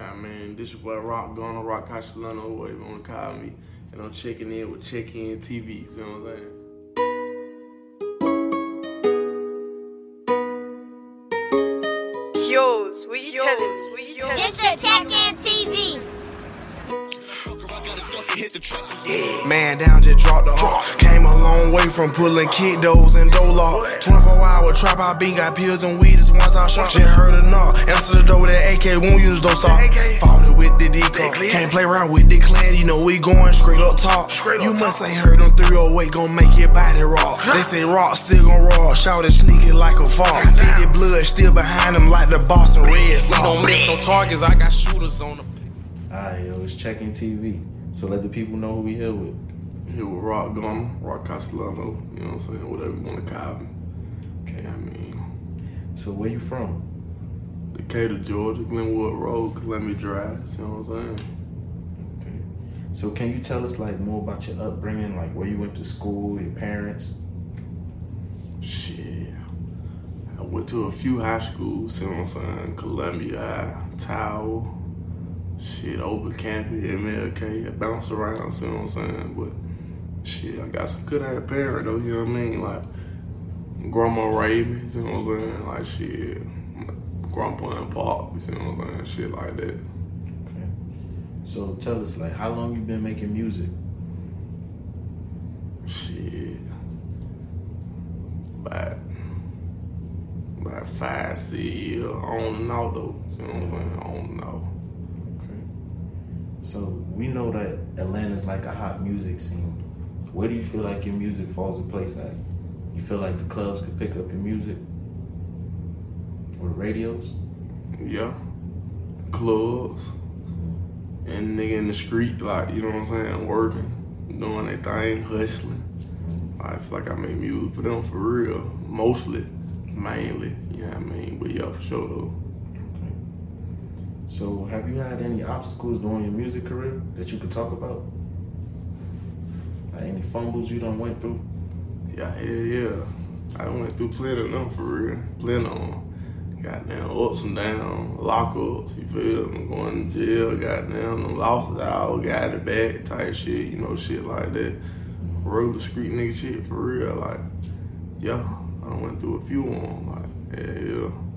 Yeah, I mean, this your boy Rok Gunna, Rock Cachalano, whatever you want to call me. And I'm checking in with Check In TV, you know what I'm saying? Yours, we you telling? What you telling? This the Check In TV. Man down, just dropped the hawk. Came a long way from pulling kid doors and dolo. 24 hour trap, I been got pills and weed. This once I shot. Just heard a knock. Answer the door with that AK, won't use don't stop. Fought it with the deco. Can't play around with the clan, you know we going straight up top. You must ain't heard them 308 gon' make your body raw. They say rock still gon' raw. Shout it sneaky like a fall. Fifty blood still behind them like the Boston Red We Sox. don't miss no targets. I got shooters on the. Alright, yo, it's checking TV. So let the people know who we here with. Here with Rok Gunna, Rock Castellano, you know what I'm saying? Whatever you want to call me. Okay, I mean, So where you from? Decatur, Georgia, Glenwood Road, Columbia Drive, see what I'm saying? Okay. So can you tell us like more about your upbringing, like where you went to school, your parents? Shit. I went to a few high schools, see what I'm saying? Columbia High, Tower, shit, Open Campus, MLK. I bounced around, see what I'm saying? But shit, I got some good ass parents though, you know what I mean? Like Grandma raised me, know what I'm saying? Like shit, Grandpa and Pop, you know what I'm saying? Shit like that. Okay. So tell us like how long you been making music? Shit. About, about five, six years. I don't know though. See what I'm saying? I don't know. So we know that Atlanta's like a hot music scene. Where do you feel like your music falls in place at? You feel like the clubs could pick up your music? Or the radios? Yeah. Clubs. Mm-hmm. And nigga in the street, like, you know what I'm saying, working, doing their thing, hustling. Mm-hmm. I feel like I make music for them for real. Mostly, mainly. You know what I mean? But yeah, for sure though. So have you had any obstacles during your music career that you could talk about? Like any fumbles you done went through? Yeah, yeah, yeah. I went through plenty of them for real. Plenty of them. Goddamn ups and downs, lockups, you feel me? Going to jail, goddamn, them losses all, got it back type shit, you know, shit like that. Road the street nigga shit for real, like, yeah. I went through a few of them, like, yeah, yeah.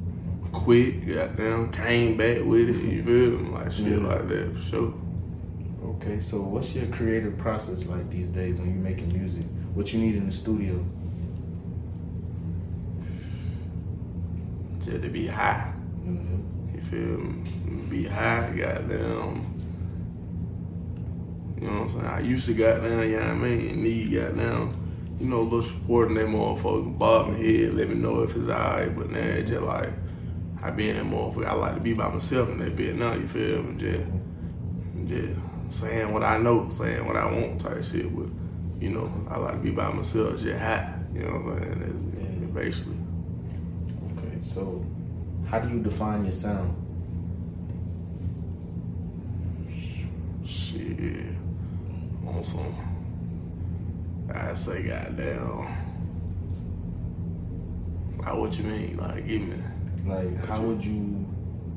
Quit, goddamn, came back with it, you feel me? Like, shit Yeah. like that, for sure. Okay, so what's your creative process like these days when you're making music? What you need in the studio? Just to be high. Mm-hmm. You feel me? Be high, goddamn. You know what I'm saying? I used to goddamn, you know what I mean? Need goddamn, you know, a little support in that motherfucker, bob my head, let me know if it's alright. But now it's just like, I be in that motherfucker. I like to be by myself in that bit now, you feel me? Just, just saying what I know, saying what I want type shit. But, you know, I like to be by myself, just high. You know what I'm saying? That's basically. Okay, so how do you define your sound? Shit. On some. I say, goddamn. Like, what you mean? Like, give me. Like, how would you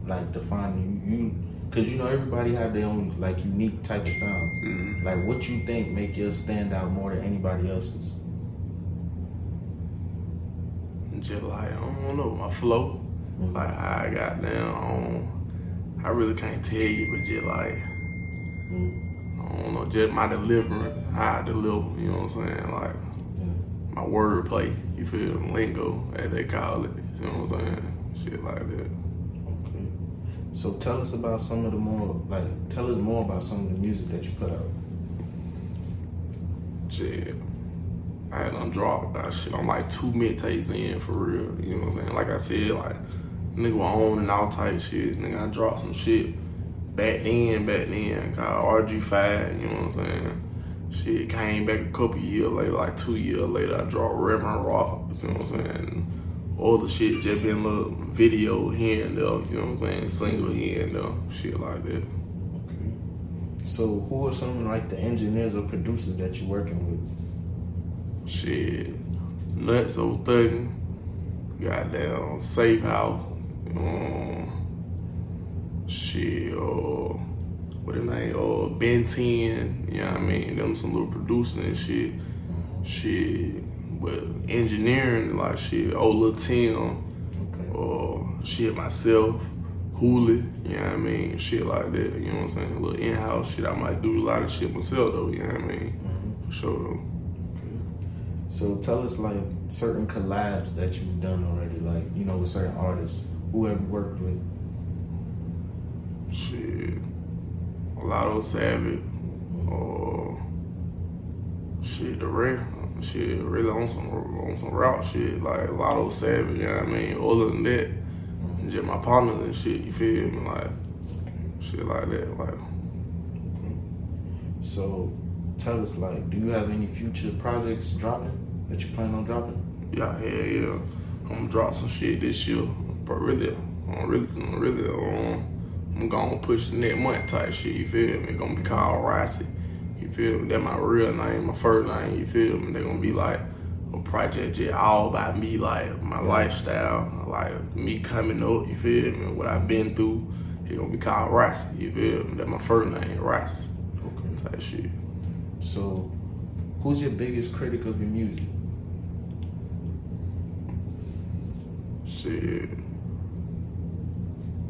like define you? You, cause you know everybody have their own like unique type of sounds. Mhm. Like, what you think make yours stand out more than anybody else's? Just like, I don't know, my flow. Like, I got down. I really can't tell you, but just like, I don't know, just my delivery, how I deliver, you know what I'm saying? Like, my wordplay, you feel? Lingo, as they call it. You know what I'm saying? Shit like that. Okay. So tell us about some of the more like tell us more about some of the music that you put out. Shit. I had done dropped that shit. I'm like two mixtapes in for real. You know what I'm saying? Like I said, like nigga was on and all type shit. Nigga, I dropped some shit back then, back then, called RG5, you know what I'm saying? Shit came back a couple years later, like two years later, I dropped Reverend Rock, you know what I'm saying? All the shit just been little video here and there, you know what I'm saying? Single here and there, shit like that. Okay. So who are some like the engineers or producers that you're working with? Shit, nuts old thuggin', goddamn safe house, um, Shit, uh, what the name? Uh, Ben 10, you know what I mean? Them some little producing and shit. Shit, but engineering, like shit, oh, old little Tim, Okay. or shit, myself, Hoolie, you know what I mean? Shit like that, you know what I'm saying? A little in house shit. I might do a lot of shit myself though, you know what I mean? Mm-hmm. For sure though. So tell us like certain collabs that you've done already, like you know with certain artists. Who have worked with? Shit. Lotto Savage. Mm-hmm. Or shit, the rest. Shit, really on some on some route shit. Like a Lotto Savage, you know what I mean? Other than that, just my partners and shit, you feel me? Like shit like that. Like So tell us like, do you have any future projects dropping that you plan on dropping? yeah, yeah, yeah. I'm gonna drop some shit this year. But really, I'm really, I'm really, um, I'm gonna push the next month type shit. You feel me? It's gonna be called Rossi. You feel me? That my real name, my first name. You feel me? They're gonna be like a project just all about me, like my lifestyle, like me coming up. You feel me? What I've been through. It's gonna be called Rossi. You feel me? That my first name, Rossi. Okay. Type shit. So who's your biggest critic of your music? shit,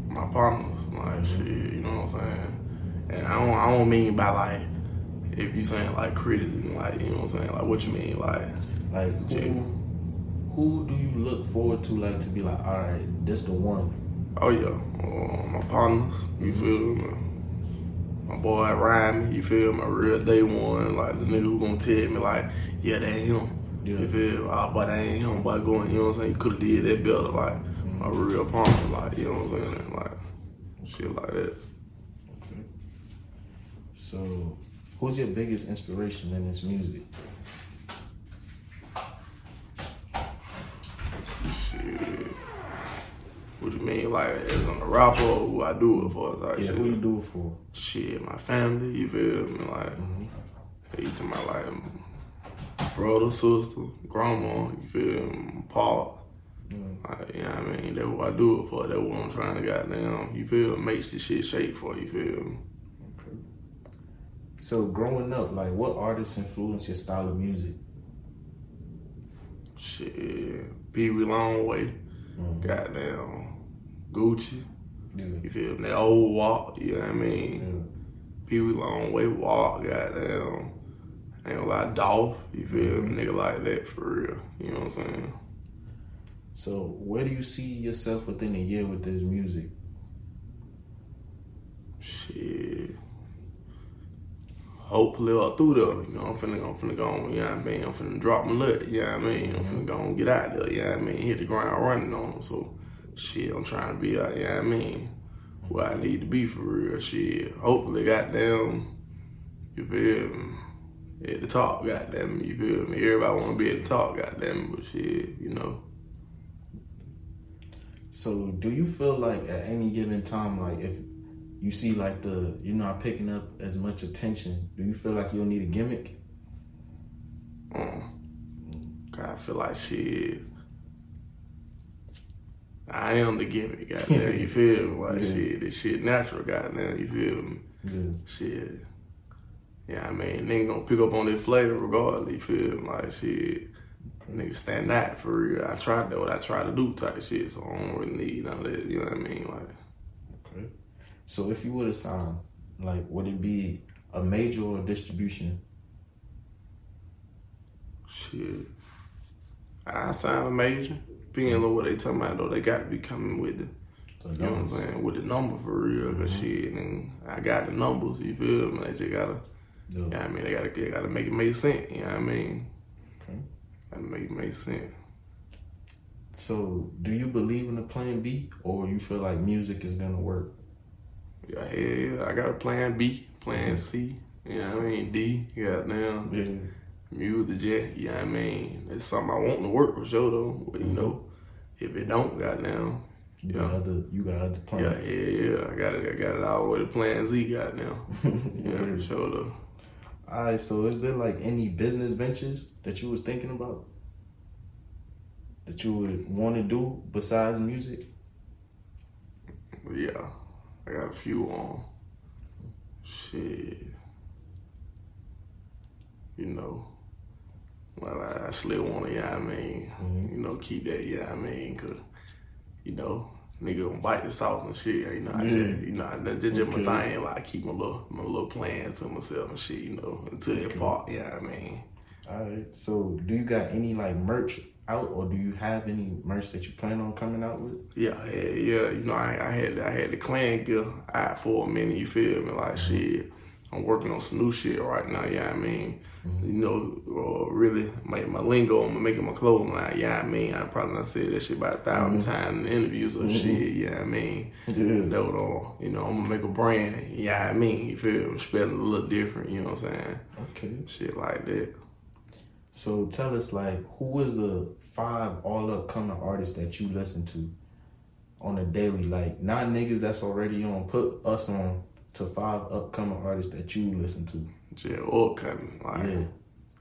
my partners, like shit, you know what I'm saying? And I don't, I don't mean by like, if you saying like criticism, like you know what I'm saying, like what you mean, like Like who who do you look forward to like to be like, all right, this the one? oh yeah, uh, my partners, you mm-hmm. feel me? My boy Ryan, you feel my Real day one, like the nigga who gonna tell me like, yeah, that ain't him. Yeah. You feel me? Oh, but that ain't him. But going, you know what I'm saying? You could have did that better, like my mm-hmm. real partner, like you know what I'm saying, like shit like that. So who's your biggest inspiration in this music? Shit. What you mean, like as on the rapper or who I do it for? Like, Yeah, shit. who you do it for? Shit, my family, you feel me? Like, Mm-hmm. to my like brother, sister, grandma, you feel me? Pa. Like, you know what I mean? That's what I do it for. That's what I'm trying to goddamn, you feel? Makes this shit shake for, you feel me? So growing up, like what artists influenced your style of music? Shit, Peewee Longway, mm-hmm. goddamn Gucci, Yeah. you feel me? That old walk, you know what I mean? Peewee Longway Walk, goddamn. Ain't gonna lie, Dolph, you feel me? Mm-hmm. Nigga like that for real. You know what I'm saying? So where do you see yourself within a year with this music? Shit. Hopefully up through there. You know, I'm finna, I'm finna go on, you know what I mean? I'm finna drop my nut, you know what I mean? I'm mm-hmm. finna go and get out there, you know what I mean? Hit the ground running on them. So, shit, I'm trying to be out, you know what I mean? Where I need to be for real, shit. Hopefully, goddamn, you feel me? At the top, goddamn, you feel me? Everybody wanna be at the top, goddamn, but shit, you know. So do you feel like at any given time, like if you see like the you're not picking up as much attention, do you feel like you'll need a gimmick? Um, God, I feel like shit. I am the gimmick, goddamn. You feel me? Like Yeah. shit, this shit natural, goddamn. You feel me? Yeah. Shit. Yeah, I mean, nigga gonna pick up on this flavor regardless. You feel me? Like shit. Nigga stand out for real. I tried that what I try to do type shit, so I don't really need none of that. You know what I mean? Like. So if you were to sign, like would it be a major or a distribution? shit. I sign a major. Being on what they talking about though, they got to be coming with the The You know what I'm saying? With the number for real, because mm-hmm. shit, and I got the numbers, you feel me? They just gotta, Yeah. you know I mean? They gotta, they gotta make it make sense, you know what I mean? Okay. Gotta make it make sense. So do you believe in a plan B or you feel like music is gonna work? Yeah, hell yeah, I got a plan B, plan C, you know what I mean? D, goddamn, Yeah. mute the jet, you know what I mean? It's something I want to work for sure though, but you know, mm-hmm. if it don't, goddamn, You got Yeah. other you got other yeah, plans. yeah, yeah, I got it, I got it all with the way to plan Z, goddamn. Yeah, for sure though. Alright, so is there like any business ventures that you was thinking about? That you would want to do besides music? Yeah. I got a few on. Shit. You know. Well, I actually want to, yeah, I mean, mm-hmm. you know, keep that, yeah, I mean, cause, you know, nigga gonna bite the sauce and shit, you know, I Yeah. just, you know, that's just, Okay. my thing, like, I keep my little, my little plans to myself and shit, you know, until it part, yeah, I mean. All right. So, do you got any like merch out, or do you have any merch that you plan on coming out with? Yeah, yeah, yeah. You know, I, I had I had the clan gear out for a minute. You feel me? Like mm-hmm. shit, I'm working on some new shit right now. Yeah, I mean, mm-hmm. you know, uh, really my my lingo. I'm making my clothing line. Yeah, I mean, I probably not said that shit about a 1000 mm-hmm. times in interviews or shit. Yeah, I mean, Yeah. that would all. You know, I'm gonna make a brand. Yeah, I mean, you feel me? Spell it a little different. You know what I'm saying? Okay. Shit like that. So tell us like who is the five all upcoming artists that you listen to on a daily? Like not niggas that's already on. Put us on to five upcoming artists that you listen to. Yeah, Just upcoming. Like, Yeah.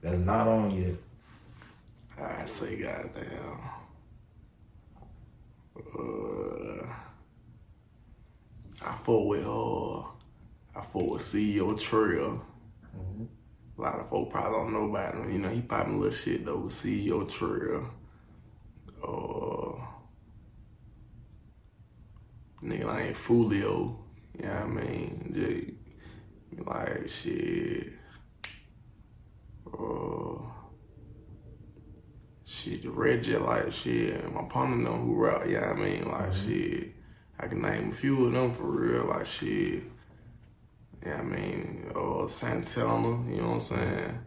That's not on yet. I say, goddamn. Uh, I fought with uh, I fought with CEO Trail. A lot of folk probably don't know about him. You know, he popping a little shit though with CEO Trail. Uh, nigga like Fulio. You know what I mean? Just, like shit. Uh, shit, the red jet like shit. My partner know who rap. Yeah, I mean, like shit. I can name a few of them for real. Like shit. Yeah, I mean, uh, Santana. You know what I'm saying?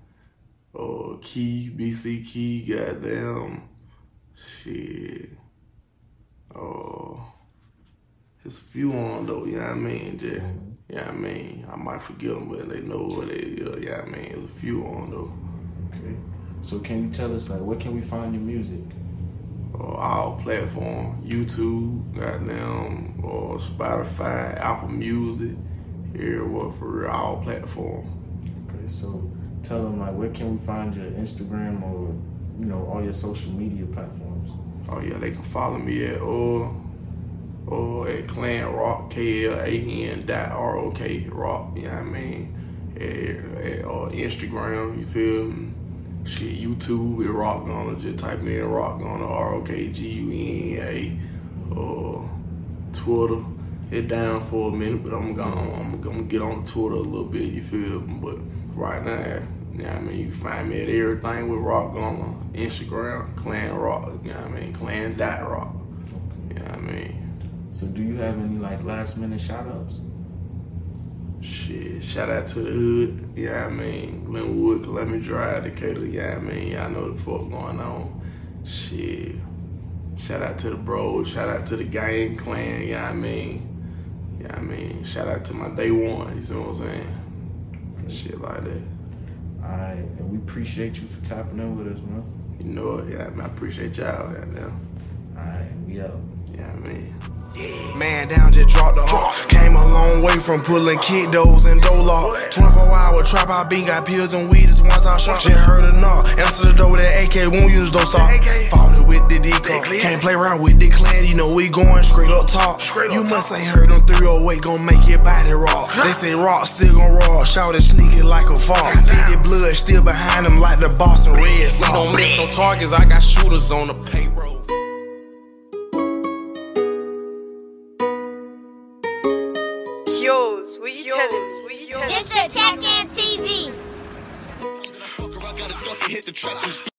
Uh, Key, BC Key. Goddamn. Shit. Uh, it's a few on though. Yeah, I mean, just. Yeah, I mean, I might forget them, but they know what they. Uh, yeah, I mean, it's a few on though. Okay. So can you tell us like where can we find your music? uh, all platform, YouTube, goddamn, or Spotify, Apple Music, here what for all platform. Okay, so tell them like where can we find your Instagram or you know all your social media platforms. Oh yeah, they can follow me at uh or at Clan Rock K L A N dot R O K Rock, you know what I mean? At, at uh, Instagram, you feel me? Shit, YouTube with Rok Gunna, just type in Rok Gunna, R O K G U N A. Uh, Twitter, it down for a minute, but I'm gonna I'm gonna get on Twitter a little bit, you feel me? But right now, you know I mean? You find me at everything with Rok Gunna, Instagram, Clan Rock, you know what I mean? Clan Dot Rock, you know what I mean? So do you have any like last minute shout outs? Shit, shout out to the hood, yeah, you know I mean, Glenwood, Columbia Drive, Decatur, yeah, you know what I mean, y'all know the fuck going on. Shit, shout out to the bros, shout out to the gang clan, yeah, you know I mean, yeah, you know what I mean, shout out to my day one, you see what I'm saying? Shit like that. Alright, and we appreciate you for tapping in with us, man. You know it, yeah, I, I appreciate y'all, goddamn. Alright, we out. Yeah, I mean. Man down, just dropped the hawk. Came a long way from pulling kiddos and dolo. 24 hour trap, I been got pills and weed. This once I shot. Just heard a knock. Answer the door, with that AK won't use those stop. Fought it with the deco. Can't play around with the clan, you know we going straight up top. You must ain't heard them 308 gon' make your body rock. They say rock still gon' raw. Shout it sneaky like a fall. Think the blood still behind them like the Boston Red We Sox. don't miss no targets, I got shooters on the payroll. Track.